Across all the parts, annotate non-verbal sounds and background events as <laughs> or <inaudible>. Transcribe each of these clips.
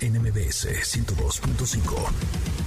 NMBS 102.5.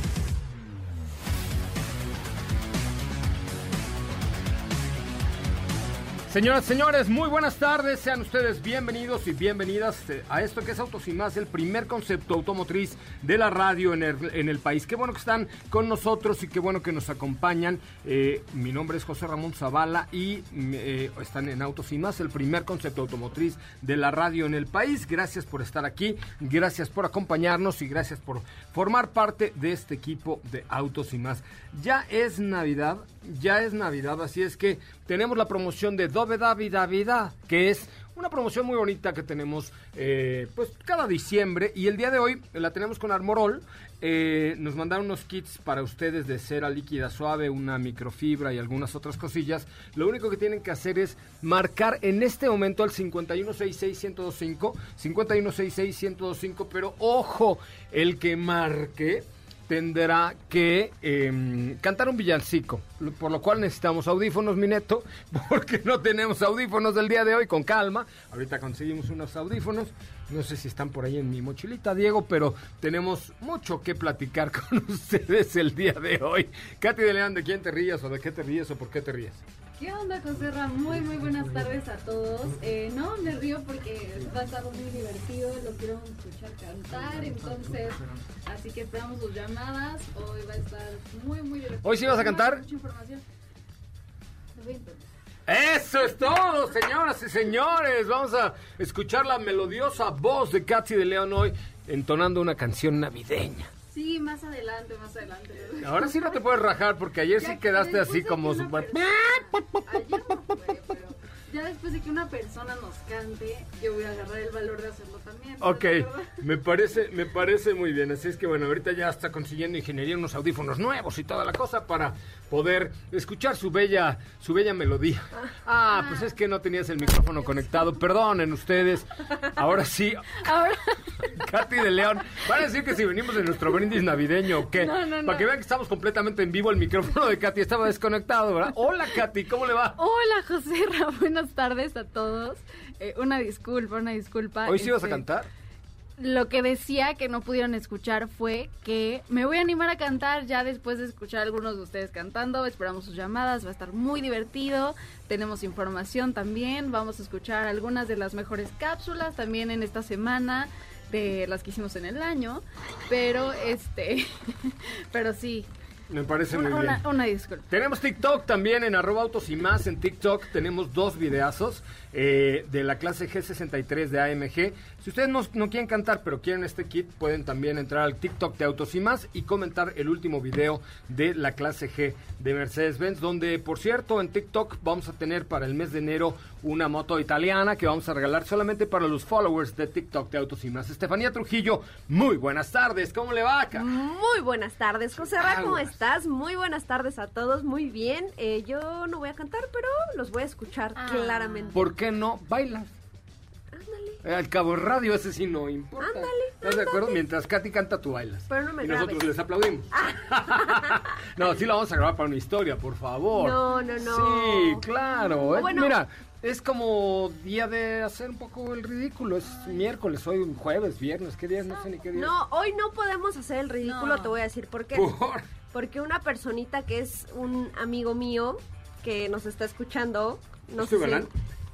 Señoras, señores, muy buenas tardes. Sean ustedes bienvenidos y bienvenidas eh, a esto que es Autos y Más, el primer concepto automotriz de la radio en el, país. Qué bueno que están con nosotros y qué bueno que nos acompañan. Eh, mi nombre es José Ramón Zavala y eh, están en Autos y Más, el primer concepto automotriz de la radio en el país. Gracias por estar aquí, gracias por acompañarnos y gracias por formar parte de este equipo de Autos y Más. Ya es Navidad, ya es Navidad, así es que tenemos la promoción de Dove Davida Vida, que es una promoción muy bonita que tenemos eh, pues cada diciembre y el día de hoy la tenemos con Armorol. Eh, nos mandaron unos kits para ustedes de cera líquida suave, una microfibra y algunas otras cosillas. Lo único que tienen que hacer es marcar en este momento al 5166-1025, 5166-1025, pero ojo, el que marque tendrá que em, cantar un villancico, por lo cual necesitamos audífonos, mi neto, <laughs> porque no tenemos audífonos del día de hoy, con calma. Ahorita conseguimos unos audífonos, no sé si están por ahí en mi mochilita, Diego, pero tenemos mucho que platicar <laughs> con ustedes el día de hoy. Katy de León, ¿de quién te ríes o de qué te ríes o por qué te ríes? ¿Qué onda, José Muy, muy buenas tardes a todos. Eh, no, me río porque va a estar muy divertido, lo quiero escuchar cantar, entonces, así que esperamos sus llamadas. Hoy va a estar muy, muy divertido. ¿Hoy sí vas a cantar? Mucha información. Eso es todo, señoras y señores. Vamos a escuchar la melodiosa voz de Katy de León hoy entonando una canción navideña. Sí, más adelante, más adelante. Ahora sí no te puedes rajar porque ayer sí quedaste así como super... ya después de que una persona nos cante, yo voy a agarrar el valor de hacerlo también. Ok, me parece, me parece muy bien. Así es que bueno, ahorita ya está consiguiendo ingeniería unos audífonos nuevos y toda la cosa para poder escuchar su bella, su bella melodía. Ah, pues es que no tenías el micrófono conectado. Perdonen ustedes. Ahora sí. Ahora. Katy de León. Van a decir que si venimos de nuestro brindis navideño o qué. No, no, Para que vean que estamos completamente en vivo, el micrófono de Katy estaba desconectado, ¿verdad? Hola, Katy, ¿cómo le va? Hola, José Buenas buenas tardes a todos. Eh, una disculpa, una disculpa. ¿Hoy sí vas a este, cantar? Lo que decía que no pudieron escuchar fue que me voy a animar a cantar ya después de escuchar a algunos de ustedes cantando. Esperamos sus llamadas, va a estar muy divertido. Tenemos información también. Vamos a escuchar algunas de las mejores cápsulas también en esta semana de las que hicimos en el año. Pero este, <laughs> pero sí, me parece muy bien. Una, disculpa. Tenemos TikTok también en arroba autos y más. En TikTok tenemos dos videazos eh, de la clase G63 de AMG. Si ustedes no, quieren cantar, pero quieren este kit, pueden también entrar al TikTok de Autos y más y comentar el último video de la clase G de Mercedes-Benz, donde, por cierto, en TikTok vamos a tener para el mes de enero una moto italiana que vamos a regalar solamente para los followers de TikTok de Autos y más. Estefanía Trujillo, muy buenas tardes. ¿Cómo le va acá? Muy buenas tardes, José Ra, ¿cómo estás? Muy buenas tardes a todos, muy bien. Eh, yo no voy a cantar, pero los voy a escuchar ah. claramente. ¿Por qué no bailas? Ándale. Al cabo radio ese sí no importa. Ándale. ¿Estás de acuerdo? Mientras Katy canta, tú bailas. Pero no me Y nosotros les aplaudimos. <laughs> no, sí la vamos a grabar para una historia, por favor. No, no, no. Sí, claro. Mira, es como día de hacer un poco el ridículo. Es miércoles, hoy jueves, viernes, ¿qué día es? No sé ni qué día. No, hoy no podemos hacer el ridículo, te voy a decir por qué. Porque una personita que es un amigo mío que nos está escuchando, no sé.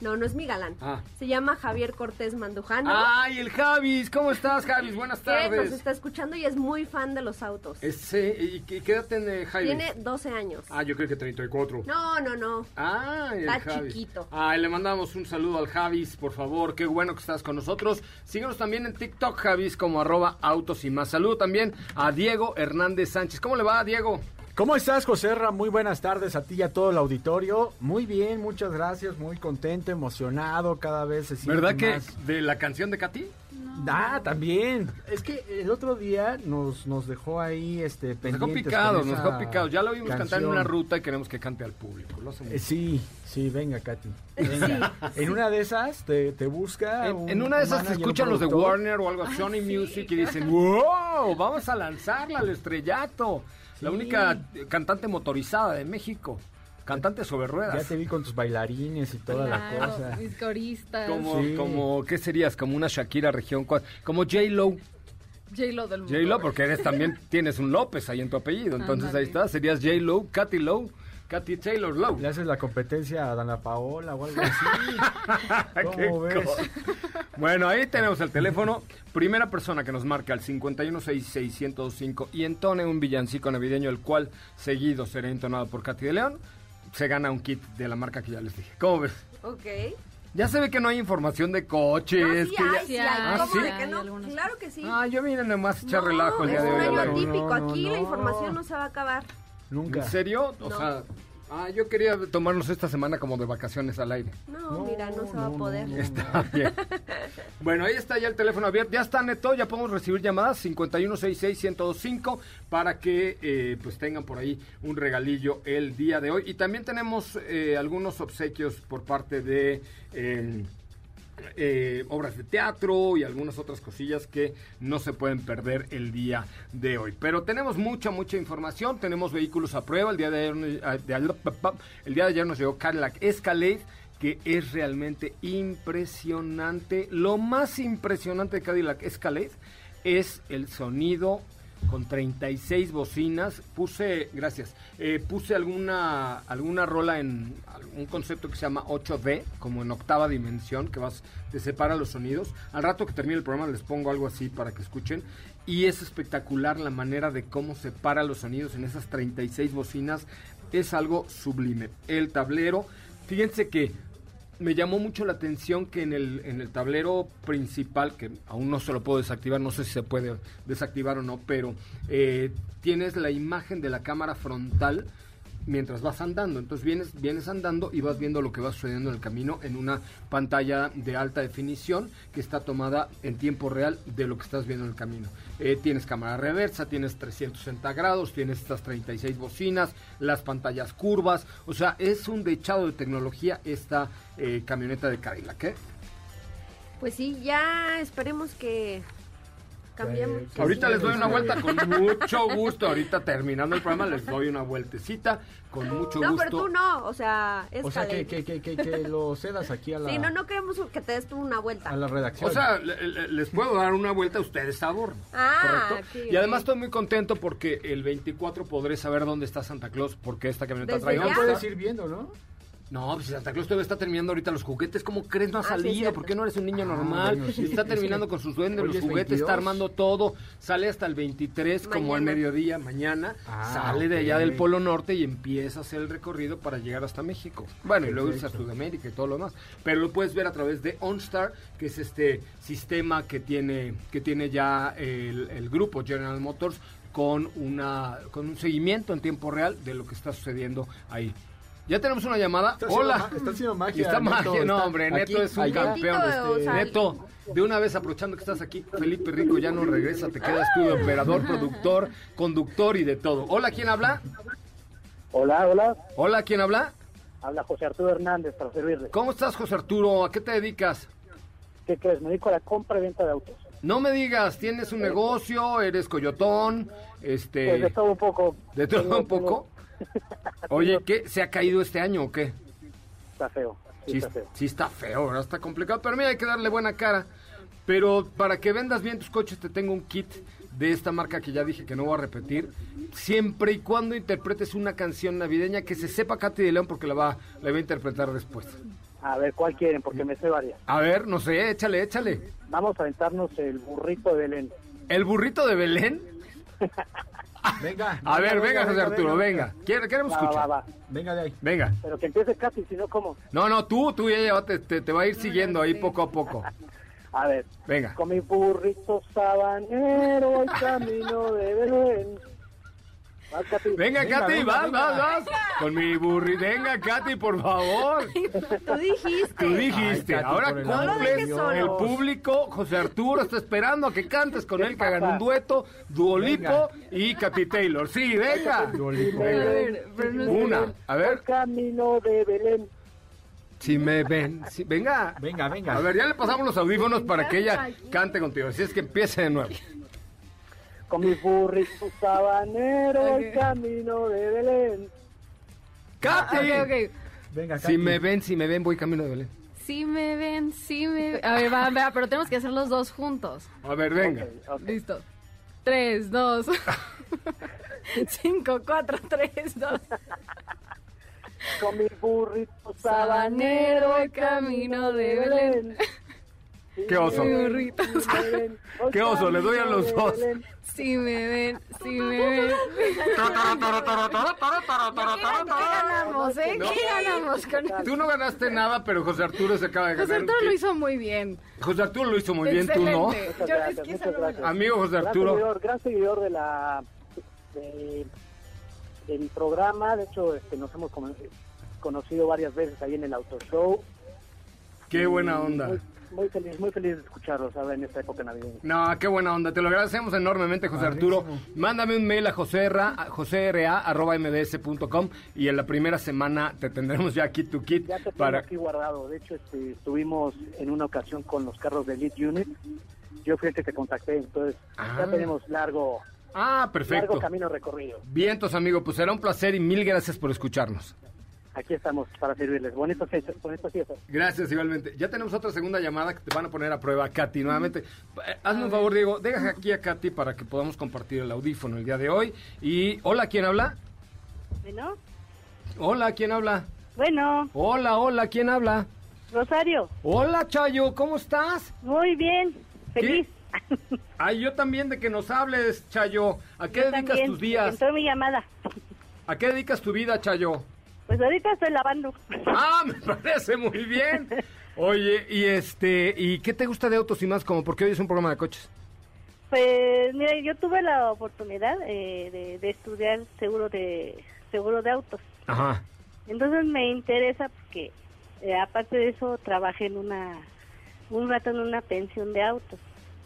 No, no es mi galán. Ah. Se llama Javier Cortés Mandujano. Ay, el Javis, ¿cómo estás, Javis? Buenas que nos tardes. está escuchando y es muy fan de los autos. Ese, ¿y qué, qué edad tiene Javis? Tiene 12 años. Ah, yo creo que 34. No, no, no. Ah, el Está Javis. chiquito. Ay, le mandamos un saludo al Javis, por favor. Qué bueno que estás con nosotros. Síguenos también en TikTok, Javis, como arroba autos y más. Saludo también a Diego Hernández Sánchez. ¿Cómo le va, Diego? ¿Cómo estás, José Ra? Muy buenas tardes a ti y a todo el auditorio. Muy bien, muchas gracias, muy contento, emocionado, cada vez se siente ¿Verdad que más- de la canción de Katy? Ah, también. Es que el otro día nos, nos dejó ahí este Nos dejó pendientes picados, nos dejó picados. Ya lo vimos cantar en canción. una ruta y queremos que cante al público. Lo Eh, sí, sí, venga, Katy. Venga. En una de esas te, te busca. En, un en una de esas te escuchan los de. Warner o algo, Sony Music, y dicen, <laughs> wow, vamos a lanzarla al estrellato. La única eh, cantante motorizada de México. Cantante sobre Ya ruedas. te vi con tus bailarines y toda la Claro, cosa. mis coristas. Como, Sí. como, ¿qué serías? Como una Shakira región, cua- como J-Lo. J-Lo del mundo. J-Lo, porque eres también, tienes un López ahí en tu apellido. Entonces ahí está, serías J-Lo, Katy Lowe, Katy Taylor Lowe. Le haces la competencia a Dana Paola o algo así. <laughs> ¿Cómo ves? Bueno, ahí tenemos el teléfono. Primera persona que nos marca al 5166105 y entone un villancico navideño, el cual seguido será entonado por Katy de León, se gana un kit de la marca que ya les dije. ¿Cómo ves? Ok. Ya se ve que no hay información de No, coches. sí que ya- hay, sí Sí hay. hay. ¿Cómo ¿Ah, de sí? que no? Hay algunos. Claro que sí. Ah, yo vine nomás a echar No, relajo el día es de un hoy. año aire. No, atípico. no, Aquí la información no se va a acabar. Nunca. ¿En serio? O No. sea, ah, yo quería tomarnos esta semana como de vacaciones al aire. No, No, mira, no se va no, a poder. no, no. Está bien. <laughs> Bueno, ahí está ya el teléfono abierto. Ya está Neto, ya podemos recibir llamadas 5166-1025 para que eh, pues tengan por ahí un regalillo el día de hoy. Y también tenemos eh, algunos obsequios por parte de... eh, eh, obras de teatro y algunas otras cosillas que no se pueden perder el día de hoy. Pero tenemos mucha, mucha información. Tenemos vehículos a prueba. El día de ayer, ayer- el día de ayer nos llegó Cadillac Escalade que es realmente impresionante. Lo más impresionante de Cadillac Escalade es el sonido con 36 bocinas. Puse, gracias, eh, puse alguna, alguna rola en un concepto que se llama 8D, como en octava dimensión, que vas, te separa los sonidos. Al rato que termine el programa les pongo algo así para que escuchen. Y es espectacular la manera de cómo separa los sonidos en esas 36 bocinas. Es algo sublime. El tablero, fíjense que me llamó mucho la atención que en el, en el tablero principal, que aún no se lo puedo desactivar, no sé si se puede desactivar o no, pero eh, tienes la imagen de la cámara frontal mientras vas andando. Entonces vienes, vienes andando y vas viendo lo que va sucediendo en el camino en una pantalla de alta definición que está tomada en tiempo real de lo que estás viendo en el camino. Eh, tienes cámara reversa, tienes 360 grados, tienes estas 36 bocinas, las pantallas curvas. O sea, es un dechado de tecnología esta eh, camioneta de Cadillac. ¿eh? Pues sí, ya esperemos que Ahorita sí, les doy una vuelta con mucho gusto. Ahorita terminando el programa les doy una vueltecita con mucho No, gusto. pero tú no, o sea, es O sea, que, que, que, que, que lo cedas aquí a la, Sí, no, no queremos que te des tú una a vuelta. la redacción. O sea, le- le- les puedo dar una vuelta a ustedes, sabor. Ah, ¿Correcto? ok, y además estoy muy contento porque el 24 podré saber dónde está Santa Claus porque esta camioneta ¿Desde trae no puedes ir viendo, ¿no? No, pues Santa Claus todavía está terminando ahorita los juguetes. ¿Cómo crees no ha Ah, sí, salido? cierto. ¿Por qué no eres un niño Ah, normal? bueno, sí, está es terminando con sus duendes, los es juguetes, 22. está armando todo. Sale hasta el 23 como al mediodía, mañana. Ah, sale de allá del Polo Norte y empieza a hacer el recorrido para llegar hasta México. Bueno, y luego irse a. Sudamérica y todo lo demás. Pero lo puedes ver a través de OnStar, que es este sistema que tiene, que tiene ya el, el grupo General Motors con una con un seguimiento en tiempo real de lo que está sucediendo ahí. Ya tenemos una llamada. Está Hola. está haciendo magia, Está Neto, magia. No, está hombre, aquí, Neto es un allá. campeón. Sea, Neto, de una vez aprovechando que estás aquí, Felipe Rico ya no regresa, te quedas tú de operador, productor, conductor y de todo. Hola, ¿quién habla? Hola, hola. Hola, ¿quién habla? Habla José Arturo Hernández para servirle. ¿Cómo estás, José Arturo? ¿A qué te dedicas? ¿Qué crees? Me dedico a la compra y venta de autos. No me digas, ¿tienes un negocio? ¿Eres coyotón? Este, Pues de todo un poco. ¿De todo Tengo- un poco? <laughs> Oye, ¿qué? ¿Se ha caído este año o qué? Está feo. Sí, Sí, está feo. sí está feo, ¿verdad? Está complicado, pero mira, hay que darle buena cara. Pero para que vendas bien tus coches, te tengo un kit de esta marca que ya dije que no voy a repetir. Siempre y cuando interpretes una canción navideña que se sepa Katy de León porque la va, la va a interpretar después. A ver, ¿cuál quieren? Porque me sé varias. A ver, no sé, échale, échale. Vamos a aventarnos el burrito de Belén. ¿El burrito de Belén? <laughs> Venga. A ver, venga, José Arturo, venga. Quiere- Queremos Va, va, escuchar. va. Venga de ahí. Venga. Pero que empiece Katy, si no, ¿cómo? No, no, tú, tú ya te, te, te va a ir siguiendo ahí poco a poco. <laughs> A ver. Venga. Con mi burrito sabanero voy camino de Belén. Katy. Venga, Venga, Katy, venga, vas, venga. vas, vas. Con mi burri. Venga, Katy, por favor. Tú dijiste. Tú dijiste, Ay, Katy, ahora cumples. Dios. El público, José Arturo, está esperando a que cantes con ¿Qué él, que hagan un dueto, Duolipo Venga. y Katy Taylor. Sí, venga. Duolipo. No. Una, a ver, camino de Belén. si me ven. si- venga. Venga, venga. A ver, ya le pasamos los audífonos para que ella cante contigo. Así es que empiece de nuevo. Con mi burrito sabanero voy Ok. camino de Belén. ¡Katy! Ok, ok. Venga, Si Katy. me ven, si me ven, voy camino de Belén. Sí me ven, sí me ven. A ver, va, va, pero tenemos que hacer los dos juntos. A ver, venga. Listo. Tres, dos. <laughs> Cinco, cuatro, tres, dos. Con mi burrito Sabanero, voy camino de Belén. Qué oso. Qué oso, le doy a los dos. Sí me ven, sí me ven. ¿Qué ganamos, eh? No. ¿Qué ganamos con esto? Tú no ganaste nada, pero José Arturo se acaba de ganar. José Arturo lo hizo muy bien. José Arturo lo hizo muy bien, tú no. Yo gracias, es que muchas eso no- gracias. Amigo José Gran Arturo. seguidor, gran seguidor de la de, de mi programa. De hecho, este, nos hemos cono- conocido varias veces ahí en el Auto Show. Qué buena onda. Muy, muy feliz, muy feliz de escucharlos ahora en esta época navideña. No, qué buena onda. Te lo agradecemos enormemente, José Arturo. Mándame un mail a joserra, a joserra@mbs.com y en la primera semana te tendremos ya kit to kit Ya te tengo para aquí guardado. De hecho, este, estuvimos en una ocasión con los carros de Elite Unit. Yo fui el que te contacté, entonces Ah. ya tenemos largo, Ah, perfecto. largo camino recorrido. Vientos, amigo, pues será un placer y mil gracias por escucharnos. Aquí estamos para servirles. Bonitas fiestas, bonitas fiestas. Gracias, igualmente. Ya tenemos otra segunda llamada que te van a poner a prueba, Katy, nuevamente. Eh, Hazme un favor, Diego, deja aquí a Katy para que podamos compartir el audífono el día de hoy. Y, hola, ¿quién habla? Bueno, Hola, ¿quién habla? bueno, Hola, hola, ¿quién habla? Rosario, Hola, Chayo, ¿cómo estás? muy bien, feliz. <laughs> Ay, yo también de que nos hables, Chayo. ¿A qué Yo dedicas también, tus días? Entró mi llamada. ¿A qué dedicas tu vida, Chayo? Pues ahorita estoy lavando. Ah, me parece muy bien. Oye, y este, ¿y qué te gusta de autos y más? Como porque hoy es un programa de coches. Pues mira, yo tuve la oportunidad eh, de, de estudiar seguro de seguro de autos. Ajá. Entonces me interesa porque eh, aparte de eso trabajé en una un rato en una pensión de autos.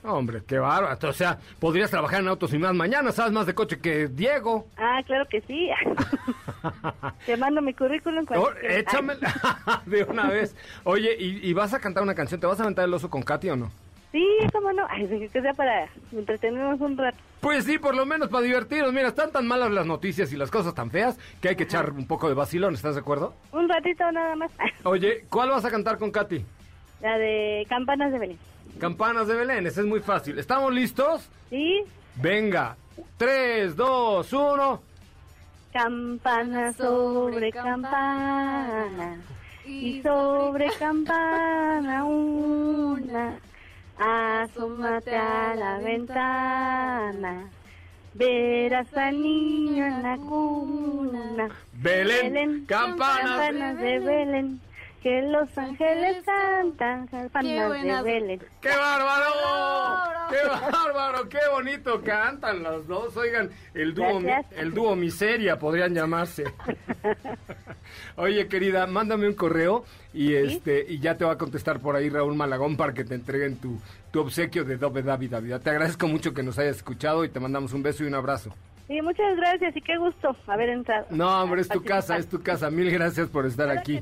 Hombre, qué bárbaro. O sea, podrías trabajar en autos y más mañana, sabes más de coche que Diego. Ah, claro que sí. <laughs> Te mando mi currículum. cuando Oh, quieras. échame <laughs> de una vez. Oye, ¿y, y vas a cantar una canción? ¿Te vas a aventar el oso con Katy o no? Sí, cómo no. Ay, que sea para entretenernos un rato. Pues sí, por lo menos para divertirnos. Mira, están tan malas las noticias y las cosas tan feas que hay que echar un poco de vacilón, ¿estás de acuerdo? Un ratito nada más. Oye, ¿cuál vas a cantar con Katy? <laughs> La de Campanas de Belén. Campanas de Belén, ese es muy fácil. ¿Estamos listos? ¿Sí? Venga. 3, 2, 1. Campana sobre campana y sobre campana <laughs> una. Asómate a la ventana. Verás al niño en la cuna. Belén, campanas. campanas de Belén. Que los ángeles cantan de. Belén. ¡Qué bárbaro! ¡Qué bárbaro! ¡Qué bonito cantan los dos! Oigan, el dúo, el dúo miseria podrían llamarse. Oye, querida, mándame un correo y este y ya te va a contestar por ahí Raúl Malagón para que te entreguen tu, tu obsequio de Dobe David David. Te agradezco mucho que nos hayas escuchado y te mandamos un beso y un abrazo. Sí, muchas gracias y qué gusto haber entrado. No, hombre, es tu casa, es tu casa. Mil gracias por estar aquí.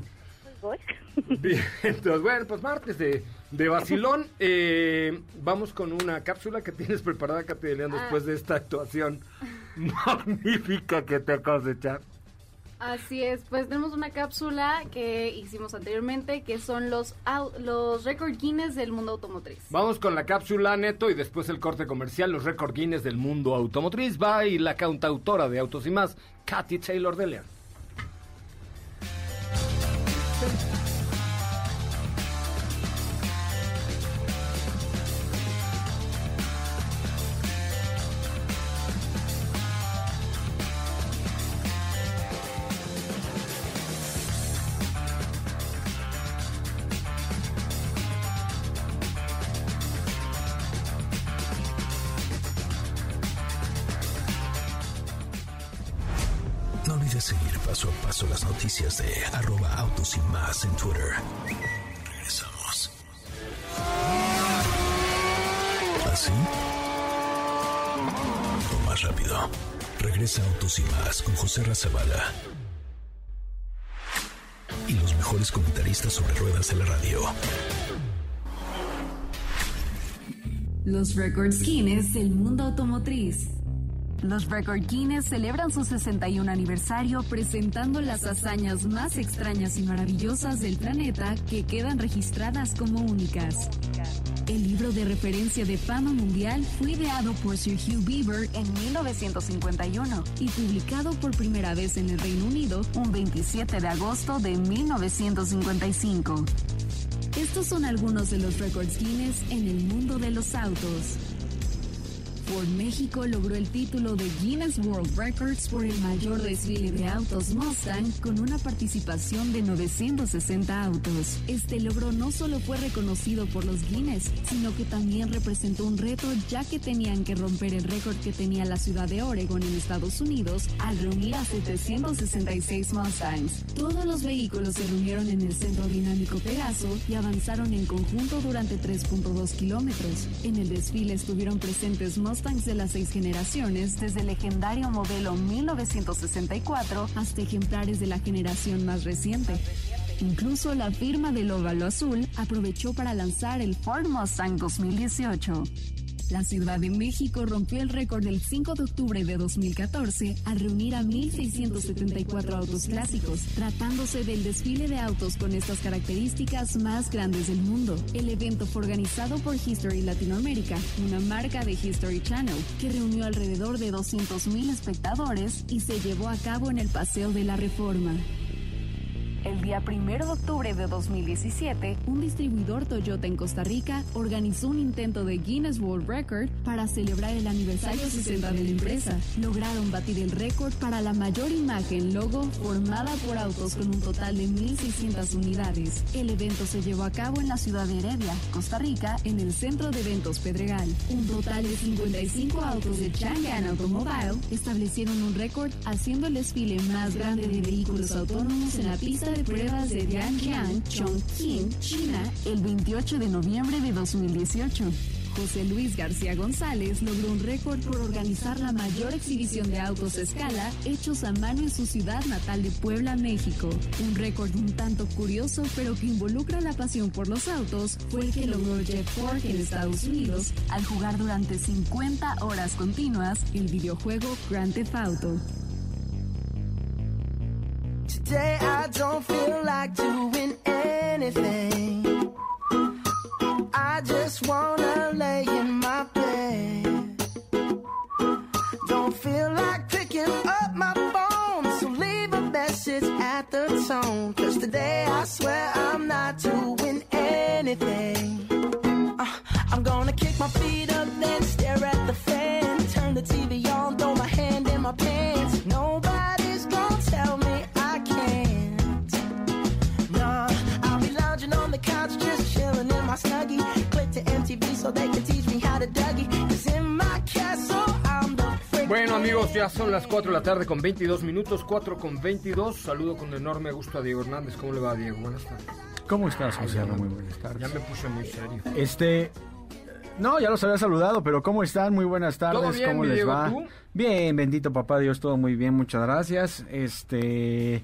<laughs> Bien, entonces, bueno, pues martes de, de vacilón. Eh, vamos con una cápsula que tienes preparada, Katy de León, después de esta actuación <laughs> magnífica que te acabas de echar. Así es, pues tenemos una cápsula que hicimos anteriormente que son los los récord Guinness del mundo automotriz. Vamos con la cápsula neto y después el corte comercial, los récord Guinness del mundo automotriz. Va y la cantautora de Autos y Más, Katy Taylor de León. Ruedas de la radio. Los Records Guinness del mundo automotriz. Los Record Guinness celebran su 61 aniversario presentando las hazañas más extrañas y maravillosas del planeta que quedan registradas como únicas. El libro de referencia de fama mundial fue ideado por Sir Hugh Beaver en 1951 y publicado por primera vez en el Reino Unido un 27 de agosto de 1955. Estos son algunos de los récords Guinness en el mundo de los autos. México logró el título de Guinness World Records por el mayor desfile de autos Mustang con una participación de 960 autos. Este logro no solo fue reconocido por los Guinness, sino que también representó un reto ya que tenían que romper el récord que tenía la ciudad de Oregon en Estados Unidos al reunir a 766 Mustangs. Todos los vehículos se reunieron en el centro dinámico Pegaso y avanzaron en conjunto durante 3.2 kilómetros. En el desfile estuvieron presentes Mustangs de las seis generaciones, desde el legendario modelo 1964 hasta ejemplares de la generación más reciente. Incluso la firma del óvalo azul aprovechó para lanzar el Ford Mustang 2018. La Ciudad de México rompió el récord del 5 de octubre de 2014 al reunir a 1.674 autos clásicos, tratándose del desfile de autos con estas características más grandes del mundo. El evento fue organizado por History Latinoamérica, una marca de History Channel, que reunió alrededor de 200.000 espectadores y se llevó a cabo en el Paseo de la Reforma. El día 1 de octubre de 2017, un distribuidor Toyota en Costa Rica organizó un intento de Guinness World Record para celebrar el aniversario 60 de la empresa. Lograron batir el récord para la mayor imagen logo formada por autos con un total de 1.600 unidades. El evento se llevó a cabo en la ciudad de Heredia, Costa Rica, en el centro de eventos Pedregal. Un total de 55 autos de Chang'an Automobile establecieron un récord haciendo el desfile más grande de vehículos autónomos en la pista de pruebas de Dianjiang, Chongqing, China, el 28 de noviembre de 2018. José Luis García González logró un récord por organizar la mayor exhibición de autos a escala hechos a mano en su ciudad natal de Puebla, México. Un récord un tanto curioso pero que involucra la pasión por los autos fue el que logró Jeff Ford en Estados Unidos al jugar durante 50 horas continuas el videojuego Grand Theft Auto. Today I don't feel like doing anything. I just wanna lay in my bed. Don't feel like picking up my phone, so leave a message at the tone. Cause today I swear I'm not doing anything. Uh, I'm gonna kick my feet up, then stare at the fan. Turn the TV Ya son las 4 de la tarde con 22 minutos, 4 con 22. Saludo con enorme gusto a Diego Hernández. ¿Cómo le va Diego? Buenas tardes. ¿Cómo estás, José? Muy buenas tardes. Ya me puse muy serio. Este, no, ya los había saludado, pero ¿cómo están? Muy buenas tardes. ¿Todo bien, ¿Cómo les Diego? va? ¿Tú? Bien, bendito papá Dios, todo muy bien, muchas gracias. Este,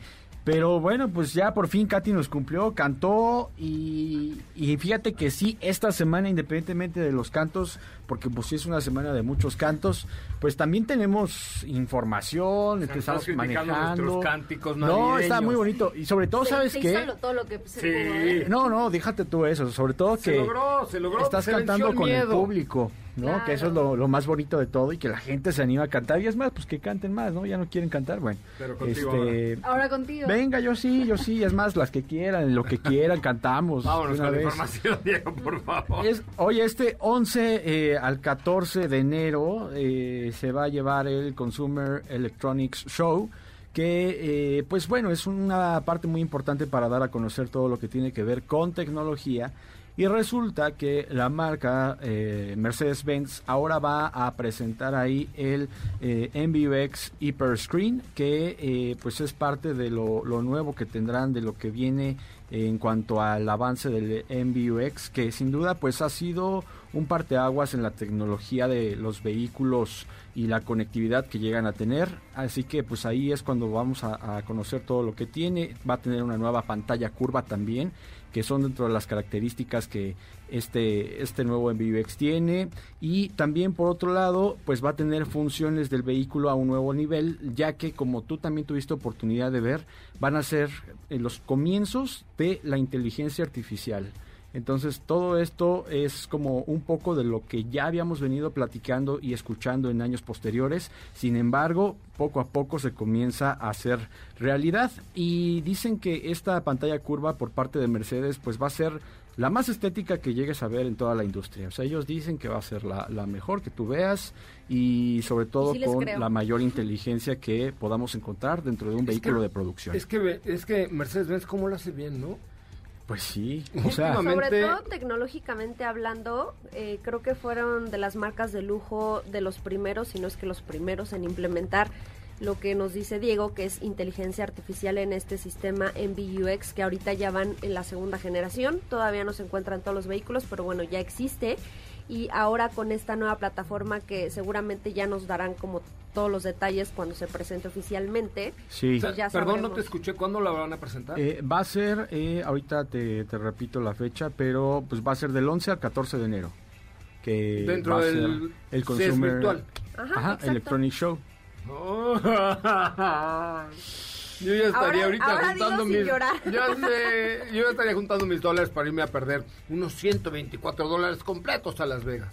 pero bueno, pues ya por fin Katy nos cumplió, cantó y, y fíjate que sí, esta semana, independientemente de los cantos, porque pues sí es una semana de muchos cantos, pues también tenemos información, sea, estamos manejando. nuestros cánticos no, está muy bonito y sobre todo, Se- ¿sabes se qué? hizo lo- todo lo que se Sí. pudo, ¿eh? No, no, déjate tú eso, sobre todo Se que logró, se logró. estás se cantando con el público, ¿no? Claro. Que eso es lo, lo más bonito de todo y que la gente se anima a cantar. Y es más, pues que canten más, ¿no? Ya no quieren cantar, bueno. Pero contigo este, Ahora contigo. Venga, yo sí, yo sí, es más, las que quieran, lo que quieran, cantamos. <laughs> Vámonos con la vez. información, Diego, por favor. Es, oye, este 11 eh, al 14 de enero eh, se va a llevar el Consumer Electronics Show, que eh, pues bueno, es una parte muy importante para dar a conocer todo lo que tiene que ver con tecnología Y resulta que la marca eh, Mercedes-Benz ahora va a presentar ahí el eh, MBUX Hyper Screen, que eh, pues es parte de lo, lo nuevo que tendrán, de lo que viene en cuanto al avance del MBUX, que sin duda pues ha sido un parteaguas en la tecnología de los vehículos y la conectividad que llegan a tener. Así que pues ahí es cuando vamos a, conocer todo lo que tiene. Va a tener una nueva pantalla curva también, que son dentro de las características que este, este nuevo MBUX tiene. Y también por otro lado, pues va a tener funciones del vehículo a un nuevo nivel, ya que como tú también tuviste oportunidad de ver, van a ser en los comienzos de la inteligencia artificial. Entonces todo esto es como un poco de lo que ya habíamos venido platicando y escuchando en años posteriores. Sin embargo, poco a poco se comienza a hacer realidad y dicen que esta pantalla curva por parte de Mercedes pues va a ser la más estética que llegues a ver en toda la industria. O sea, ellos dicen que va a ser la, la mejor que tú veas y sobre todo sí con creo. la mayor inteligencia que podamos encontrar dentro de un vehículo de producción. Es que, es que Mercedes-Benz, ¿cómo lo hace bien, no? Pues sí, <laughs> o sea, Últimamente- Sobre todo tecnológicamente hablando, eh, creo que fueron de las marcas de lujo de los primeros, si no es que los primeros en implementar lo que nos dice Diego, que es inteligencia artificial en este sistema MBUX, que ahorita ya van en la segunda generación, todavía no se encuentra en todos los vehículos, pero bueno, ya existe. Y ahora con esta nueva plataforma que seguramente ya nos darán como todos los detalles cuando se presente oficialmente. sí. Ya perdón, no te escuché. ¿Cuándo la van a presentar? Eh, va a ser, eh, ahorita te, te repito la fecha, pero pues va a ser del 11 al 14 de enero. Que Dentro va a ser del el Consumer virtual. Ajá, Ajá. Electronic Show. <laughs> Yo ya estaría Ahora- ahorita ahora juntando mis. <laughs> Ya sé, yo ya estaría juntando mis dólares para irme a perder unos 124 dólares completos a Las Vegas.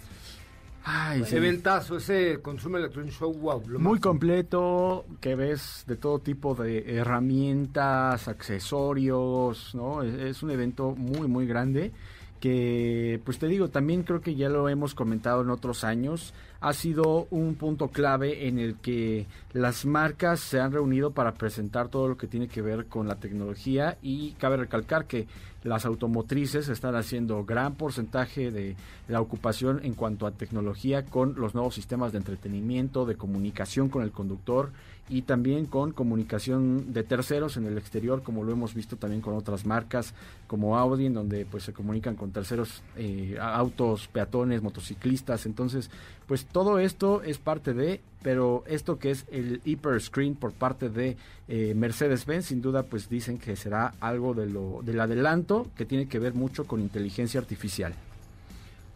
Ay, sí. Ese ventazo, ese Consumer Electronic Show, wow. lo Muy máximo. completo, que ves de todo tipo de herramientas, accesorios, ¿no? Es, es un evento muy, muy grande que, pues te digo, también creo que ya lo hemos comentado en otros años, ha sido un punto clave en el que las marcas se han reunido para presentar todo lo que tiene que ver con la tecnología y cabe recalcar que las automotrices están haciendo gran porcentaje de la ocupación en cuanto a tecnología con los nuevos sistemas de entretenimiento, de comunicación con el conductor y también con comunicación de terceros en el exterior, como lo hemos visto también con otras marcas como Audi, en donde pues se comunican con terceros eh, autos, peatones, motociclistas. Entonces, pues todo esto es parte de, pero esto que es el Hyper Screen por parte de eh, Mercedes-Benz, sin duda, pues dicen que será algo de lo, del adelanto que tiene que ver mucho con inteligencia artificial.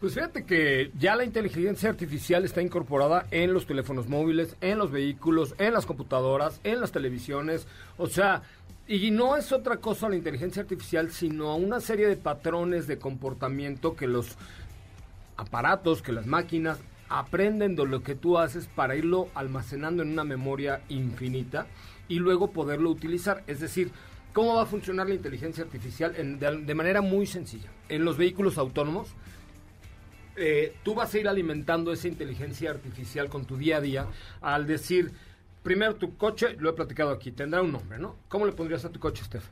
Pues fíjate que ya la inteligencia artificial está incorporada en los teléfonos móviles, en los vehículos, en las computadoras, en las televisiones. O sea, y no es otra cosa la inteligencia artificial, sino una serie de patrones de comportamiento que los aparatos, que las máquinas aprenden de lo que tú haces para irlo almacenando en una memoria infinita y luego poderlo utilizar. Es decir, ¿cómo va a funcionar la inteligencia artificial? En- de, de manera muy sencilla. En los vehículos autónomos, eh, tú vas a ir alimentando esa inteligencia artificial con tu día a día al decir, primero tu coche, lo he platicado aquí, tendrá un nombre, ¿no? ¿Cómo le pondrías a tu coche, Steph?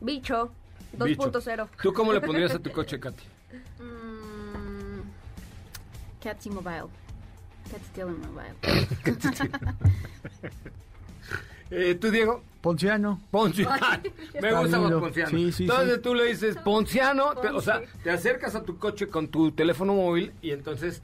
Bicho Bicho. 2.0. ¿Tú cómo le pondrías a tu <laughs> coche, Katy? Cat's Mobile. Cat's Stealing Mobile. <laughs> Eh, ¿Tú, Diego? Ponciano. Ponciano. <laughs> Me gusta más. Ponciano. Sí, sí, entonces sí. tú le dices Ponciano, te- o sea, te acercas a tu coche con tu teléfono móvil y entonces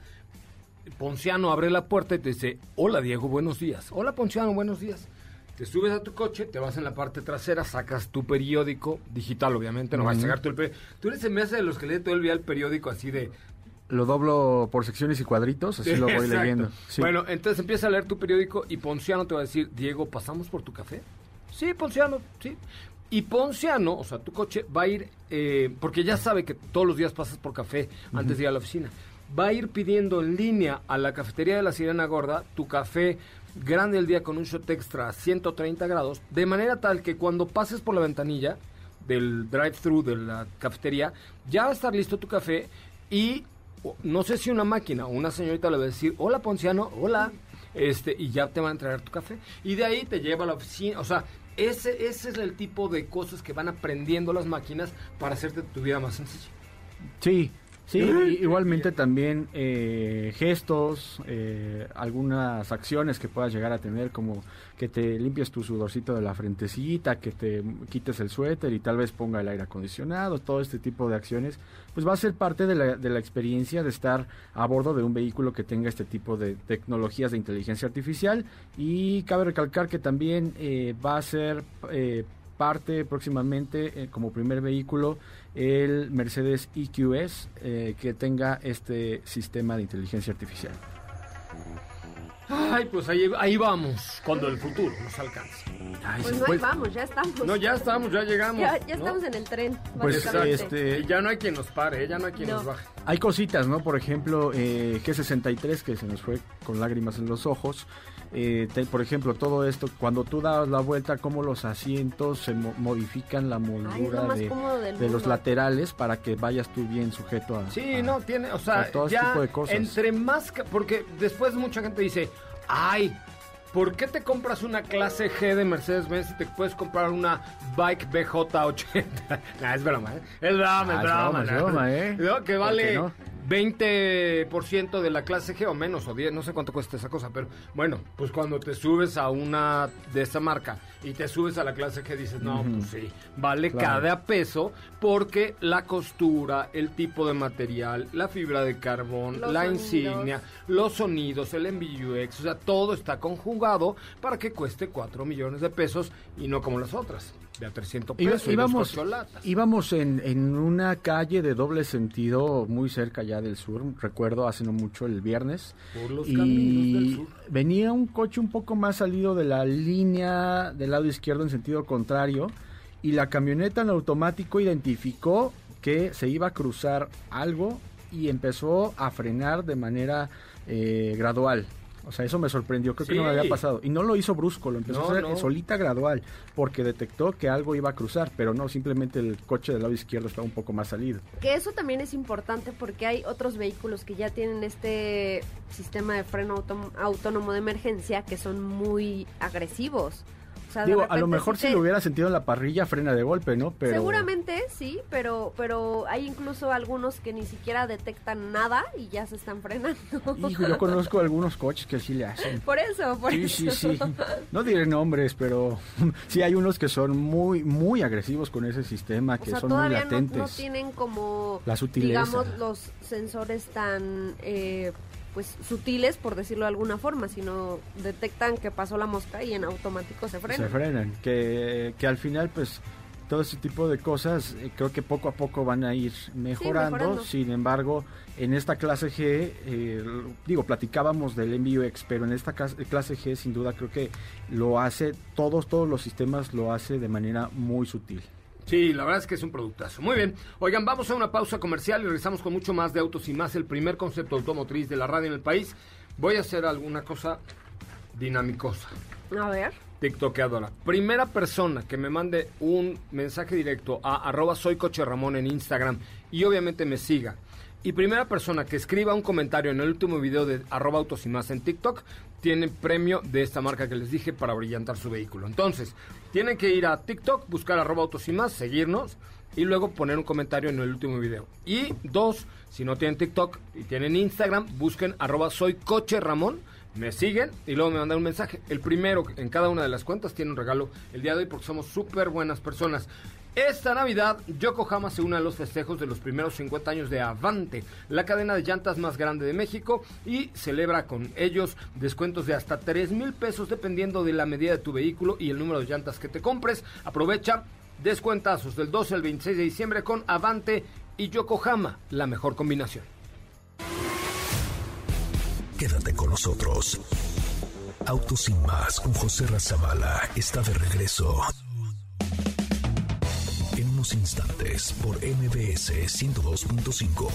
Ponciano abre la puerta y te dice, hola Diego, buenos días. Hola Ponciano, buenos días. Te subes a tu coche, te vas en la parte trasera, sacas tu periódico, digital obviamente, no vas a sacar tu el periódico. Tú eres en mesa de los que lee todo el día el periódico así de... Lo doblo por secciones y cuadritos, así lo voy Exacto. leyendo. Sí. Bueno, entonces empieza a leer tu periódico y Ponciano te va a decir, Diego, ¿pasamos por tu café? Sí, Ponciano, sí. Y Ponciano, o sea, tu coche va a ir, eh, porque ya sabe que todos los días pasas por café antes de ir a la oficina, va a ir pidiendo en línea a la cafetería de la Sirena Gorda tu café grande el día con un shot extra a 130 grados, de manera tal que cuando pases por la ventanilla del drive-thru de la cafetería, ya va a estar listo tu café y no sé si una máquina o una señorita le va a decir, hola Ponciano, hola, este, y ya te van a entregar tu café. Y de ahí te lleva a la oficina, o sea, ese, ese es el tipo de cosas que van aprendiendo las máquinas para hacerte tu vida más sencilla. Sí, sí, igualmente también eh, gestos, eh, algunas acciones que puedas llegar a tener, como que te limpies tu sudorcito de la frentecita, que te quites el suéter y tal vez ponga el aire acondicionado, todo este tipo de acciones, pues va a ser parte de la, de la experiencia de estar a bordo de un vehículo que tenga este tipo de tecnologías de inteligencia artificial. Y cabe recalcar que también eh, va a ser eh, parte próximamente eh, como primer vehículo el Mercedes EQS eh, que tenga este sistema de inteligencia artificial. Ay, pues ahí, ahí vamos, cuando el futuro nos alcance. Ay, Pues sí, no, ahí pues- vamos, ya estamos. No, ya estamos, ya llegamos. Ya, ya ¿no? estamos en el tren. Pues, este- ya no hay quien nos pare, ya no hay quien No. nos baje. Hay cositas, ¿no? Por ejemplo, eh, G63, que se nos fue con lágrimas en los ojos. Eh, te- por ejemplo, todo esto, cuando tú das la vuelta, cómo los asientos se mo- modifican la Ay, moldura lo más de, de los laterales para que vayas tú bien sujeto a... Sí, a- no, tiene, o sea, todo ese ya tipo de cosas. entre más, que- porque después mucha gente dice, ay, ¿por qué te compras una clase G de Mercedes-Benz y te puedes comprar una Bike BJ80? <laughs> nah, es broma, ¿eh? Es broma, es Ah, es broma. broma, es ¿no? broma, ¿eh? ¿No? Que ¿Por vale no? 20% de la clase G o menos, o 10, no sé cuánto cuesta esa cosa, pero bueno, pues cuando te subes a una de esa marca y te subes a la clase G dices, no, pues sí, vale Claro. cada peso porque la costura, el tipo de material, la fibra de carbón, Los la sonidos. insignia, los sonidos, el MBUX, o sea, todo está conjugado para que cueste 4 millones de pesos y no como las otras, de a 300 Iba- pesos y dos íbamos íbamos en, en una calle de doble sentido muy cerca ya del sur, recuerdo hace no mucho el viernes. Por los caminos del Y sur. venía un coche un poco más salido de la línea del lado izquierdo en sentido contrario y la camioneta en automático identificó que se iba a cruzar algo y empezó a frenar de manera eh, gradual. O sea, eso me sorprendió, creo que no me había pasado. Y no lo hizo brusco, lo empezó No, a hacer no. solita gradual, porque detectó que algo iba a cruzar, pero no, simplemente el coche del lado izquierdo estaba un poco más salido. Que eso también es importante porque hay otros vehículos que ya tienen este sistema de freno autónomo de emergencia que son muy agresivos. O sea, de Digo, a lo mejor sí si te- lo hubiera sentido en la parrilla, frena de golpe, ¿no? Pero... Seguramente sí, pero pero hay incluso algunos que ni siquiera detectan nada y ya se están frenando. Hijo, yo conozco <laughs> algunos coches que sí le hacen. Por eso, por Sí, eso. sí, sí. No diré nombres, pero <laughs> sí hay unos que son muy, muy agresivos con ese sistema, O que sea, son muy todavía no, latentes. no tienen como, La sutileza. digamos, los sensores tan, eh, pues, sutiles, por decirlo de alguna forma, sino detectan que pasó la mosca y en automático se frenan. Se frenan. Que, que al final, pues, todo ese tipo de cosas, eh, creo que poco a poco van a ir mejorando. mejorando. Sin embargo, en esta clase G, eh, digo, platicábamos del MBUX, pero en esta clase G, sin duda, creo que lo hace, todos, todos los sistemas lo hace de manera muy sutil. Sí, la verdad es que es un productazo. Muy bien. Oigan, vamos a una pausa comercial y regresamos con mucho más de autos y más, el primer concepto automotriz de la radio en el país. Voy a hacer alguna cosa dinamicosa, A ver. tiktokeadora. Primera persona que me mande un mensaje directo a arroba soy coche Ramón en Instagram y obviamente me siga. Y primera persona que escriba un comentario en el último video de arroba autos y más en TikTok tiene premio de esta marca que les dije para brillantar su vehículo. Entonces, tienen que ir a TikTok, buscar arroba autos y más, seguirnos y luego poner un comentario en el último video. Y dos, si no tienen TikTok y tienen Instagram, busquen arroba soy coche Ramón, me siguen y luego me mandan un mensaje. El primero en cada una de las cuentas tiene un regalo el día de hoy porque somos súper buenas personas. Esta Navidad, Yokohama se une a los festejos de los primeros 50 años de Avante, la cadena de llantas más grande de México, y celebra con ellos descuentos de hasta 3 mil pesos dependiendo de la medida de tu vehículo y el número de llantas que te compres. Aprovecha descuentazos del 12 al 26 de diciembre con Avante y Yokohama, la mejor combinación. Quédate con nosotros. Autos sin más con José Razabala está de regreso. En instantes por MBS 102.5.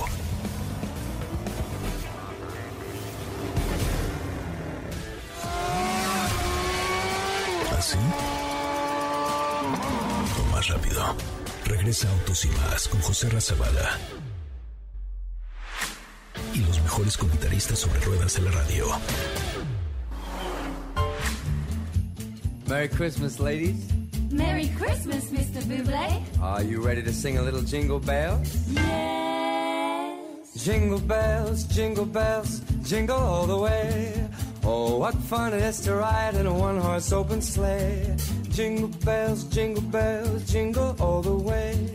¿Así? O más rápido. Regresa Autos y más con José Razabala. Y los mejores comentaristas sobre ruedas de la radio. Merry Christmas, ladies. Merry Christmas, Mr. Buble. Are you ready to sing a little jingle bells? Yeah. Jingle bells, jingle bells, jingle all the way. Oh, what fun it is to ride in a one horse open sleigh. Jingle bells, jingle bells, jingle all the way.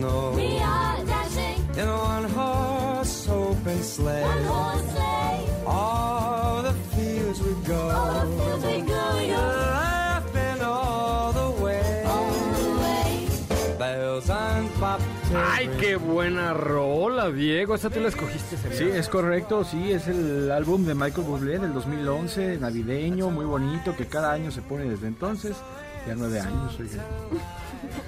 snow We are dashing in a one horse open sleigh. one horse sleigh. All the fields we go. All the fields we go, go. Laughing all the way. All the way. Bells on bobtail Ay, qué buena rola, Diego. Esa tú la escogiste, se me Sí, es correcto, sí, es el álbum de Michael Bublé del 2011, navideño, muy bonito, que cada año se pone desde entonces, ya nueve años. oiga.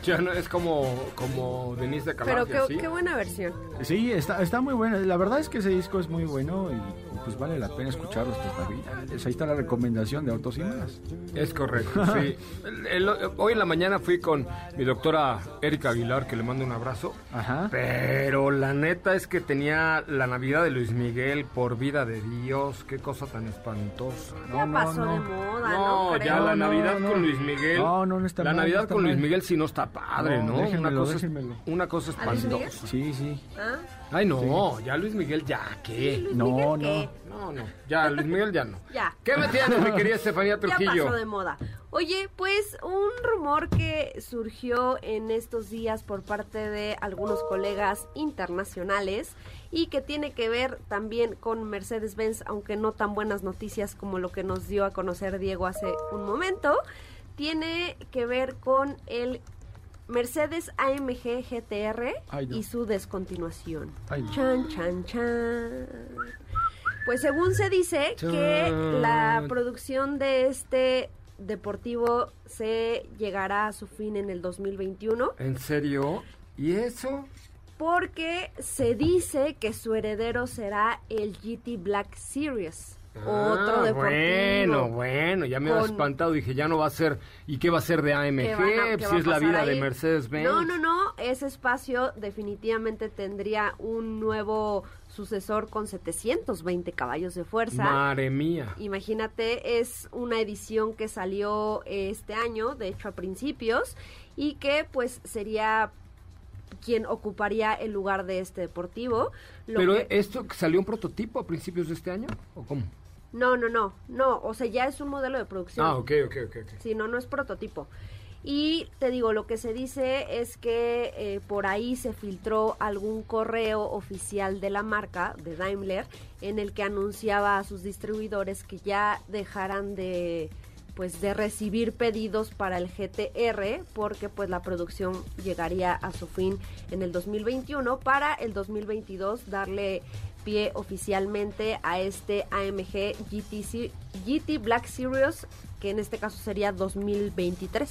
Ya no es como, como Denise de Pero Camargo, qué, ¿sí? qué buena versión. Sí, está, está muy bueno, la verdad es que ese disco es muy bueno y pues vale la pena escucharlo estas navidades. Ahí está la recomendación de Autos y Más. Es correcto, sí. <laughs> El- el- hoy en la mañana fui con mi doctora Erika Aguilar, que le mando un abrazo. Ajá. Pero la neta es que tenía la Navidad de Luis Miguel, por vida de Dios, qué cosa tan espantosa. ya no, pasó no. de moda, ¿no? No, creo. ya la Navidad no. con Luis Miguel. No, no, no está La mal, Navidad está con Luis. Miguel sí no está padre, No, ¿no? una, cosa, déjenmelo. una cosa ¿A Luis Miguel? espantosa. Sí, sí. ¿Ah? Ay, no, ya Luis Miguel ya, ¿qué? Luis No, Miguel, no. ¿qué? No, no, ya Luis Miguel ya no. Ya. ¿Qué me tienes, mi querida Estefanía Ya Trujillo? pasó de moda. Oye, pues un rumor que surgió en estos días por parte de algunos colegas internacionales y que tiene que ver también con Mercedes-Benz, aunque no tan buenas noticias como lo que nos dio a conocer Diego hace un momento, tiene que ver con el Mercedes AMG GTR Ay, no. y su descontinuación. Ay, no. Chan, chan, chan. Pues según se dice que la producción de este deportivo se llegará a su fin en el 2021 ¿En serio? ¿Y eso? porque se dice que su heredero será el GT Black Series. otro Ah, deportivo. Bueno, bueno, ya me había Con- espantado. Dije, ya no va a ser. ¿Y qué va a ser de AMG? si es la vida de. Mercedes-Benz. No, no, no. Ese espacio definitivamente tendría un nuevo sucesor con 720 caballos de fuerza. Madre mía. Imagínate, es una edición que salió este año, de hecho a principios, y que pues sería quien ocuparía el lugar de este deportivo. Lo Pero que- esto salió un prototipo a principios de este año o cómo? No, no, no, no, o sea, ya es un modelo de producción. Ah, ok, ok, ok. ok. Sí, no, no es prototipo. Y te digo, lo que se dice es que eh, por ahí se filtró algún correo oficial de la marca, de Daimler, en el que anunciaba a sus distribuidores que ya dejaran de pues de recibir pedidos para el GTR porque pues la producción llegaría a su fin en el 2021 para el 2022 darle pie oficialmente a este AMG GT, GT Black Series que en este caso sería 2023.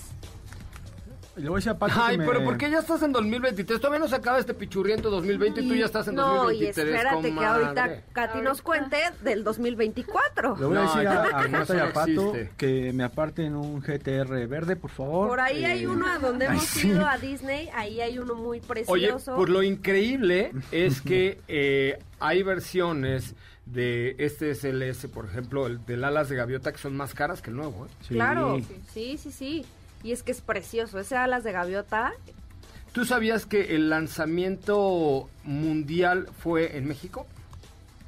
Le voy a decir a Paco Ay, que me- pero ¿por qué ya estás en 2023? Todavía no se acaba este pichurriento 2020 y tú ya estás en no, y 2023. espérate que ahorita Katy nos cuente del 2024. Le voy a No, decir ya, a, a que no, Marta y a no Pato existe. que me aparten un GTR verde, por favor. Por ahí hay Eh, uno a donde ay, hemos sí. ido a Disney, ahí hay uno muy Oye, precioso. pues lo increíble es que <laughs> eh, hay versiones de este SLS, por ejemplo, el del alas de gaviota, que son más caras que el nuevo. ¿eh? Sí. Claro, sí, sí, sí. Y es que es precioso, ese alas de gaviota. ¿Tú sabías que el lanzamiento mundial fue en México?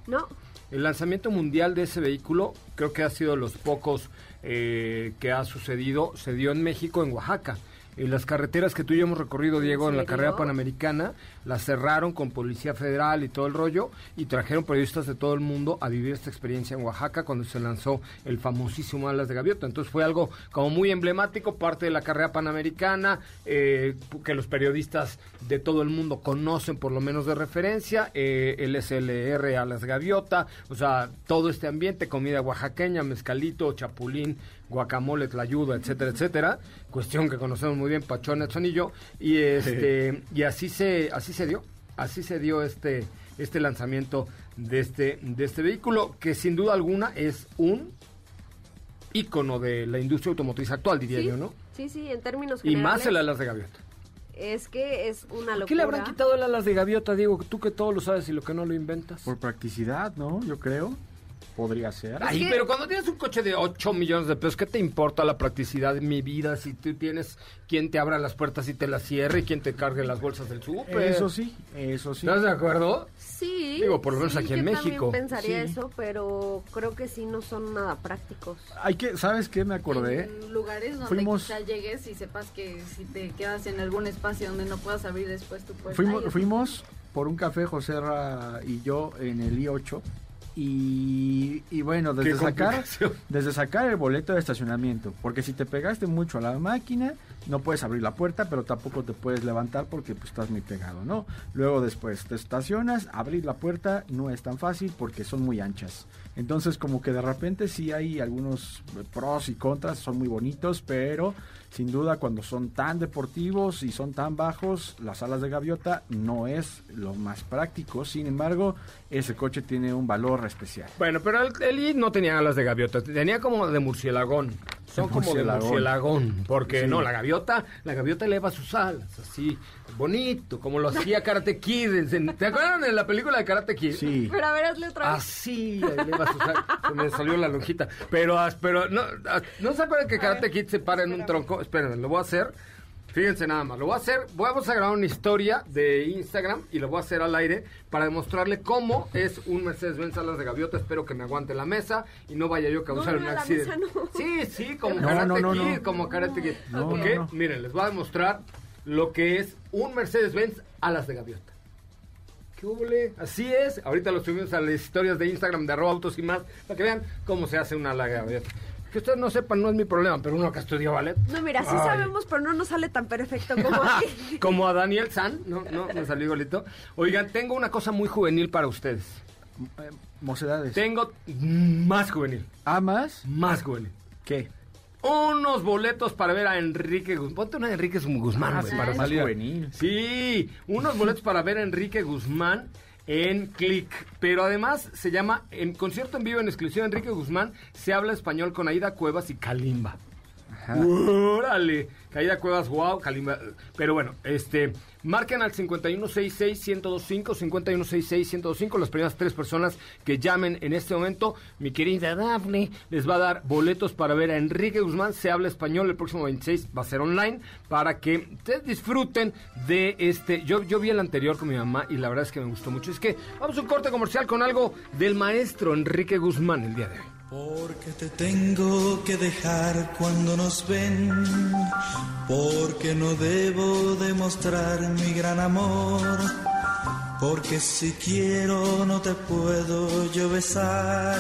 No, El lanzamiento mundial de ese vehículo, creo que ha sido los pocos eh, que ha sucedido, se dio en México, en Oaxaca. eh, las carreteras que tú y yo hemos recorrido, Diego, en la carrera panamericana, las cerraron con Policía Federal y todo el rollo y trajeron periodistas de todo el mundo a vivir esta experiencia en Oaxaca cuando se lanzó el famosísimo Alas de Gaviota. Entonces fue algo como muy emblemático, parte de la carrera panamericana, eh, que los periodistas de todo el mundo conocen por lo menos de referencia, eh, el SLR Alas de Gaviota, o sea, todo este ambiente, comida oaxaqueña, mezcalito, chapulín, guacamole, tlayudo, etcétera, etcétera, cuestión que conocemos muy bien Pachón, Edson y yo, y este, <laughs> y así se, así se dio, así se dio este, este lanzamiento de este, de este vehículo, que sin duda alguna es un ícono de la industria automotriz actual, diría Sí, yo, ¿no? Sí, sí, en términos Y más generales, el alas de gaviota. Es que es una locura. ¿Por qué le habrán quitado el alas de gaviota, Diego? Tú que todo lo sabes y lo que no lo inventas. Por practicidad, ¿no? Yo creo. Podría ser. Ay, pero cuando tienes un coche de 8 millones de pesos, ¿qué te importa la practicidad de mi vida si tú tienes quien te abra las puertas y te las cierre y quien te cargue las bolsas del súper? Eso sí, eso sí. ¿Estás de acuerdo? Sí. Digo, por lo menos sí, aquí en México. También pensaría Sí. eso, pero creo que sí no son nada prácticos. Hay que, ¿sabes qué me acordé? En lugares donde Fuimos- quizá llegues y sepas que si te quedas en algún espacio donde no puedas abrir después tu puerta. Fuimos, fuimos por un café, José Ra y yo, en el I-8. Y, y bueno, desde sacar, desde sacar el boleto de estacionamiento, porque si te pegaste mucho a la máquina, no puedes abrir la puerta, pero tampoco te puedes levantar porque pues, estás muy pegado, ¿no? Luego después te estacionas, abrir la puerta no es tan fácil porque son muy anchas. Entonces como que de repente sí hay algunos pros y contras, son muy bonitos, pero sin duda cuando son tan deportivos y son tan bajos, las alas de gaviota no es lo más práctico. Sin embargo, ese coche tiene un valor especial. Bueno, pero el, el no tenía alas de gaviota, tenía como de murcielagón. Son como de murcielagón. porque Sí. no, la gaviota, la gaviota eleva sus alas, así, bonito, como lo hacía Karate Kid. en- ¿Te acuerdan de la película de Karate Kid? Sí. Pero a ver, hazle otra vez. Así eleva sus alas. Se me salió la lonjita. Pero, as- pero no, ¿no se acuerdan que Karate Kid se para en un tronco? Espérenme, lo voy a hacer. Fíjense nada más, lo voy a hacer, vamos a grabar una historia de Instagram y lo voy a hacer al aire para demostrarle cómo es un Mercedes-Benz alas de gaviota. Espero que me aguante la mesa y no vaya yo a causar No, un no, la accidente. mesa no. Sí, sí, como No, Karate no, no, Kid, no. como Karate Kid. No, ¿Ok? no, no. Miren, les voy a demostrar lo que es un Mercedes-Benz alas de gaviota. ¿Qué? Así es. Ahorita lo subimos a las historias de Instagram de arroba autos y más para que vean cómo se hace una ala de gaviota. Que ustedes no sepan no es mi problema, pero uno acá estudió ballet. No, mira, sí Ay. sabemos, pero no nos sale tan perfecto como. <laughs> Como a Daniel San, no, no, me salió igualito. Oigan, tengo una cosa muy juvenil para ustedes. Eh, Mocedades. Tengo más juvenil, ¿Amas? más juvenil. ¿Qué? Unos boletos para ver a Enrique Guzmán. Ponte una de Enrique Guzmán, Ah, güey, sí, para más salir. juvenil. Sí, unos boletos para ver a Enrique Guzmán en Click. Pero además se llama en concierto en vivo en exclusiva Enrique Guzmán. Se habla español con Aida Cuevas y Kalimba. ¡Órale! Caída Cuevas, wow, Kalimba. Pero bueno, este, marquen al 5166-1025, 5166-1025, las primeras tres personas que llamen en este momento. Mi querida Dafne les va a dar boletos para ver a Enrique Guzmán. Se habla español el próximo 26, va a ser online, para que ustedes disfruten de este. Yo, yo vi el anterior con mi mamá y la verdad es que me gustó mucho. Es que vamos a un corte comercial con algo del maestro Enrique Guzmán el día de hoy. Porque te tengo que dejar cuando nos ven, porque no debo demostrar mi gran amor, porque si quiero no te puedo yo besar.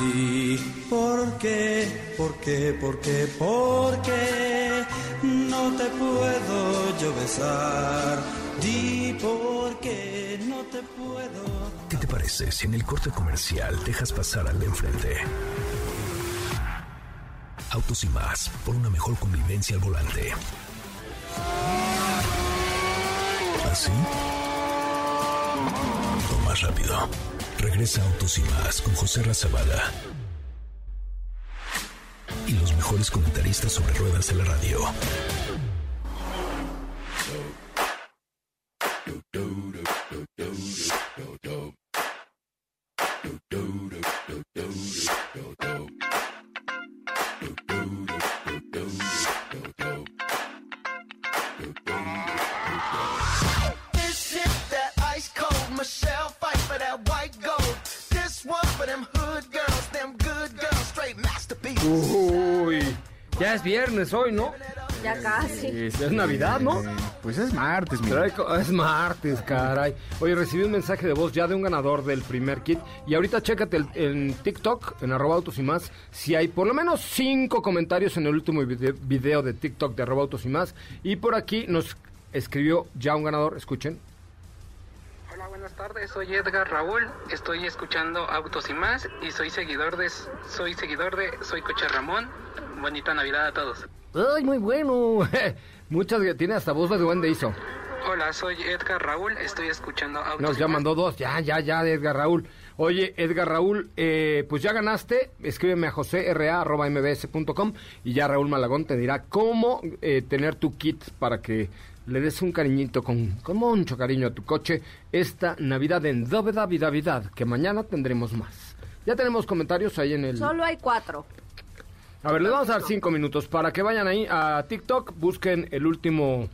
¿Y por qué? ¿Por qué? ¿Por qué? ¿Por qué no te puedo yo besar? Di por qué no te puedo. ¿Qué te parece si en el corte comercial dejas pasar al de enfrente? Autos y más, por una mejor convivencia al volante. ¿Así? O más rápido. Regresa Autos y más con José Razabala. Y los mejores comentaristas sobre ruedas de la radio. Viernes hoy, ¿no? Ya casi. Es Navidad, ¿no? Eh, Pues es martes, mira. Es martes, caray. Oye, recibí un mensaje de voz ya de un ganador del primer kit. Y ahorita chécate el- en TikTok, en arroba autos y más, si hay por lo menos cinco comentarios en el último vide- video de TikTok de arroba autos y más. Y por aquí nos escribió ya un ganador, escuchen. Buenas tardes. Soy Edgar Raúl. Estoy escuchando Autos y más y soy seguidor de soy seguidor de Soy Coche Ramón. Bonita Navidad a todos. ¡Ay, muy bueno! <laughs> Muchas gracias. Tiene hasta voz de duende hizo. Hola, soy Edgar Raúl. Estoy escuchando Autos Nos ya mandó dos, ya, ya, ya, Edgar Raúl. Oye, Edgar Raúl, eh, pues ya ganaste, escríbeme a josera.mbs.com y ya Raúl Malagón te dirá cómo eh, tener tu kit para que le des un cariñito con, con mucho cariño a tu coche esta Navidad en Dóveda Vidavidad, que mañana tendremos más. Ya tenemos comentarios ahí en el... Solo hay cuatro. A ver, les vamos a dar cinco minutos para que vayan ahí a TikTok, busquen el último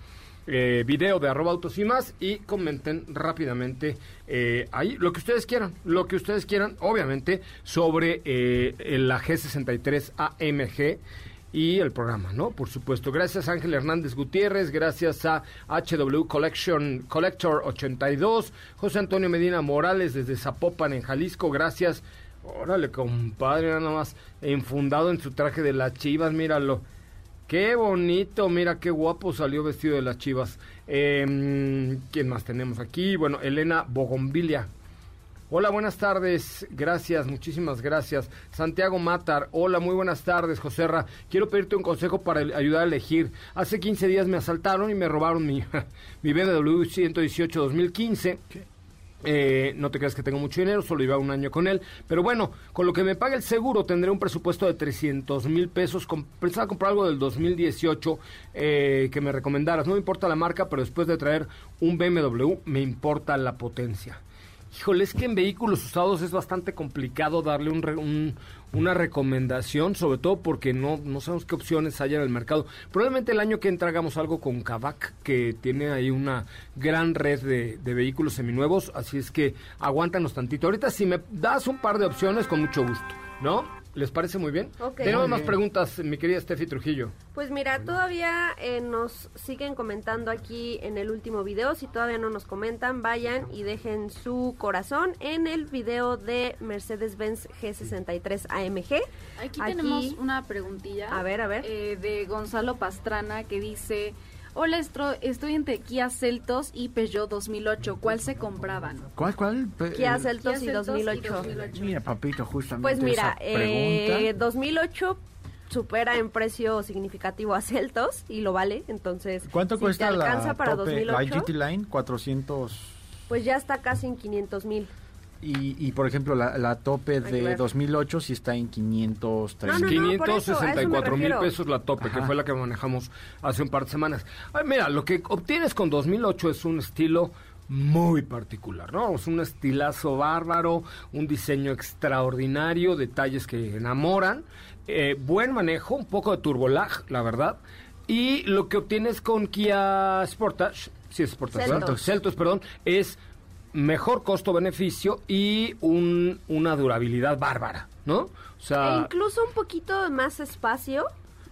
eh, video de arroba autos y más y comenten rápidamente eh, ahí lo que ustedes quieran, lo que ustedes quieran, obviamente, sobre eh, la G63 AMG y el programa, ¿no? Por supuesto. Gracias Ángel Hernández Gutiérrez, gracias a HW Collection Collector 82, José Antonio Medina Morales desde Zapopan en Jalisco, gracias. Órale, compadre, nada más enfundado en su traje de las chivas, míralo. Qué bonito, mira qué guapo salió vestido de las chivas. Eh, ¿Quién más tenemos aquí? Bueno, Elena Bogombilia. Hola, buenas tardes. Gracias, muchísimas gracias. Santiago Matar. Hola, muy buenas tardes, Joserra. Quiero pedirte un consejo para ayudar a elegir. Hace 15 días me asaltaron y me robaron mi, <laughs> mi BMW 118 2015. Eh, no te creas que tengo mucho dinero, solo iba un año con él. Pero bueno, con lo que me paga el seguro tendré un presupuesto de 300 mil pesos. Com- pensaba comprar algo del 2018 eh, que me recomendaras. No me importa la marca, pero después de traer un BMW me importa la potencia. Híjole, es que en vehículos usados es bastante complicado darle un un- una recomendación, sobre todo porque no, no sabemos qué opciones hay en el mercado. Probablemente el año que entra hagamos algo con Kavak, que tiene ahí una gran red de, de vehículos seminuevos, así es que aguántanos tantito. Ahorita si me das un par de opciones, con mucho gusto, ¿no? ¿Les parece muy bien? Ok. Tenemos Muy más bien. preguntas, mi querida Steffi Trujillo. Pues mira, todavía eh, nos siguen comentando aquí en el último video. Si todavía no nos comentan, vayan y dejen su corazón en el video de Mercedes-Benz G63 AMG. Aquí, tenemos una preguntilla. A ver, a ver. eh, de Gonzalo Pastrana que dice: Hola, estoy entre Kia Celtos y Peugeot 2008. ¿Cuál se compraban? ¿Cuál, cuál? Pe- Kia eh, Celtos y Kia Celtos y 2008. 2008. Mira, papito, justamente Pues mira, esa pregunta. eh, 2008 supera en precio significativo a Celtos y lo vale, entonces ¿Cuánto si cuesta te alcanza la, para tope, la 2008, GT Line? 400... pues ya está casi en 500 mil. Y, y, por ejemplo, la, la tope de ver. 2008 sí está en 530. No, no, no, por eso, a eso me 564 mil pesos la tope, que fue la que manejamos hace un par de semanas. Ay, mira, lo que obtienes con 2008 es un estilo muy particular, ¿no? Es un estilazo bárbaro, un diseño extraordinario, detalles que enamoran, eh, buen manejo, un poco de turbolag, la verdad. Y lo que obtienes con Kia Sportage, sí es Sportage, ¿verdad? Celtos. Celtos, perdón, es mejor costo-beneficio y un, una durabilidad bárbara, ¿no? O E sea, incluso un poquito más espacio.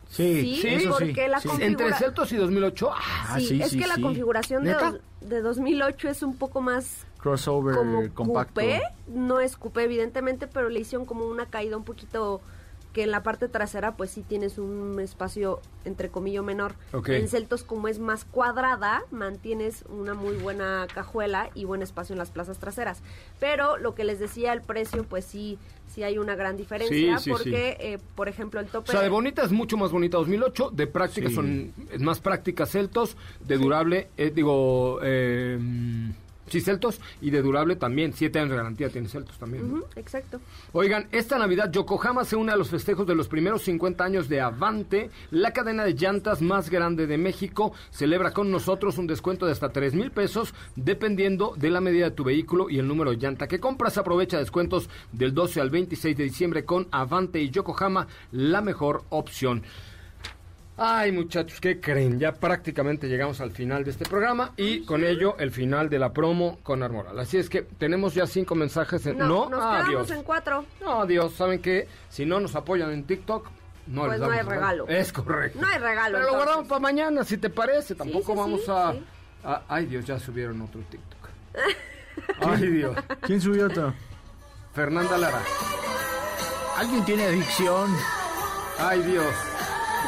Sí, Sí, eso sí, porque la sí. configura- entre Celtos y 2008, ah, sí, es que la configuración de, de 2008 es un poco más Crossover como compacto. coupé, no es coupé evidentemente, pero le hicieron como una caída un poquito que en la parte trasera pues sí tienes un espacio entre comillas menor. En Celtos como es más cuadrada, mantienes una muy buena cajuela y buen espacio en las plazas traseras. Pero lo que les decía el precio pues sí sí hay una gran diferencia Sí, sí, porque eh, por ejemplo el tope O sea, de bonita es mucho más bonita 2008, de práctica Sí. son es más práctica Celtos, de durable, eh, digo, eh, sí, Celtos, y de durable también, siete años de garantía tiene Celtos también. exacto. Oigan, esta Navidad Yokohama se une a los festejos de los primeros 50 años de Avante, la cadena de llantas más grande de México. Celebra con nosotros un descuento de hasta 3 mil pesos, dependiendo de la medida de tu vehículo y el número de llanta que compras. Aprovecha descuentos del 12 al 26 de diciembre con Avante y Yokohama, la mejor opción. Ay, muchachos, ¿qué creen? Ya prácticamente llegamos al final de este programa y con ello el final de la promo con Armoral. Así es que tenemos ya cinco mensajes. En... No, No, nos Ah, quedamos Dios. en cuatro. No, Dios, ¿saben qué? Si no nos apoyan en TikTok, No pues les no hay damos regalo. Es correcto. No hay regalo. Pero lo guardamos para mañana, si te parece. Tampoco sí, vamos sí, a, sí. a- Ay, Dios, ya subieron otro TikTok. <laughs> Ay, Dios. ¿Quién subió otro? Fernanda Lara. Alguien tiene adicción. Ay, Dios.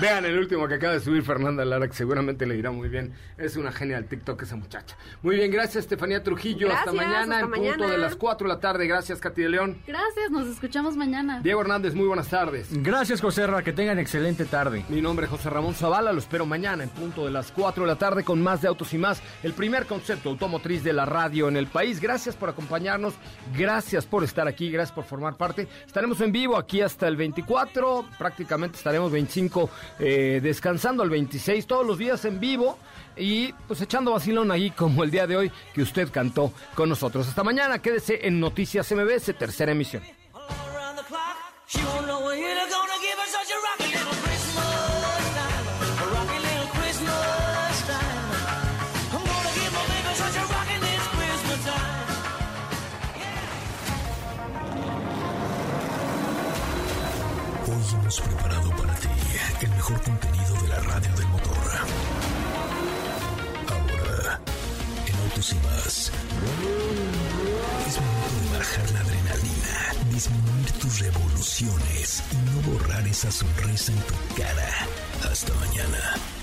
Vean el último que acaba de subir Fernanda Lara, que seguramente le irá muy bien. Es una genia del TikTok esa muchacha. Muy bien, gracias Estefanía Trujillo. hasta mañana hasta en punto de las 4 de la tarde. Gracias, Katy de León. Gracias, nos escuchamos mañana. Diego Hernández, muy buenas tardes. Gracias, José Ra, que tengan excelente tarde. Mi nombre es José Ramón Zavala, lo espero mañana en punto de las 4 de la tarde con más de Autos y Más, el primer concepto automotriz de la radio en el país. Gracias por acompañarnos, gracias por estar aquí, gracias por formar parte. Estaremos en vivo aquí hasta el 24, prácticamente estaremos 25 eh, descansando el 26, todos los días en vivo y pues echando vacilón ahí como el día de hoy que usted cantó con nosotros. Hasta mañana, quédese en Noticias MBS, tercera emisión. Preparado el mejor contenido de la radio del motor. Ahora, en Autos y más, es momento de bajar la adrenalina, disminuir tus revoluciones y no borrar esa sonrisa en tu cara. Hasta mañana.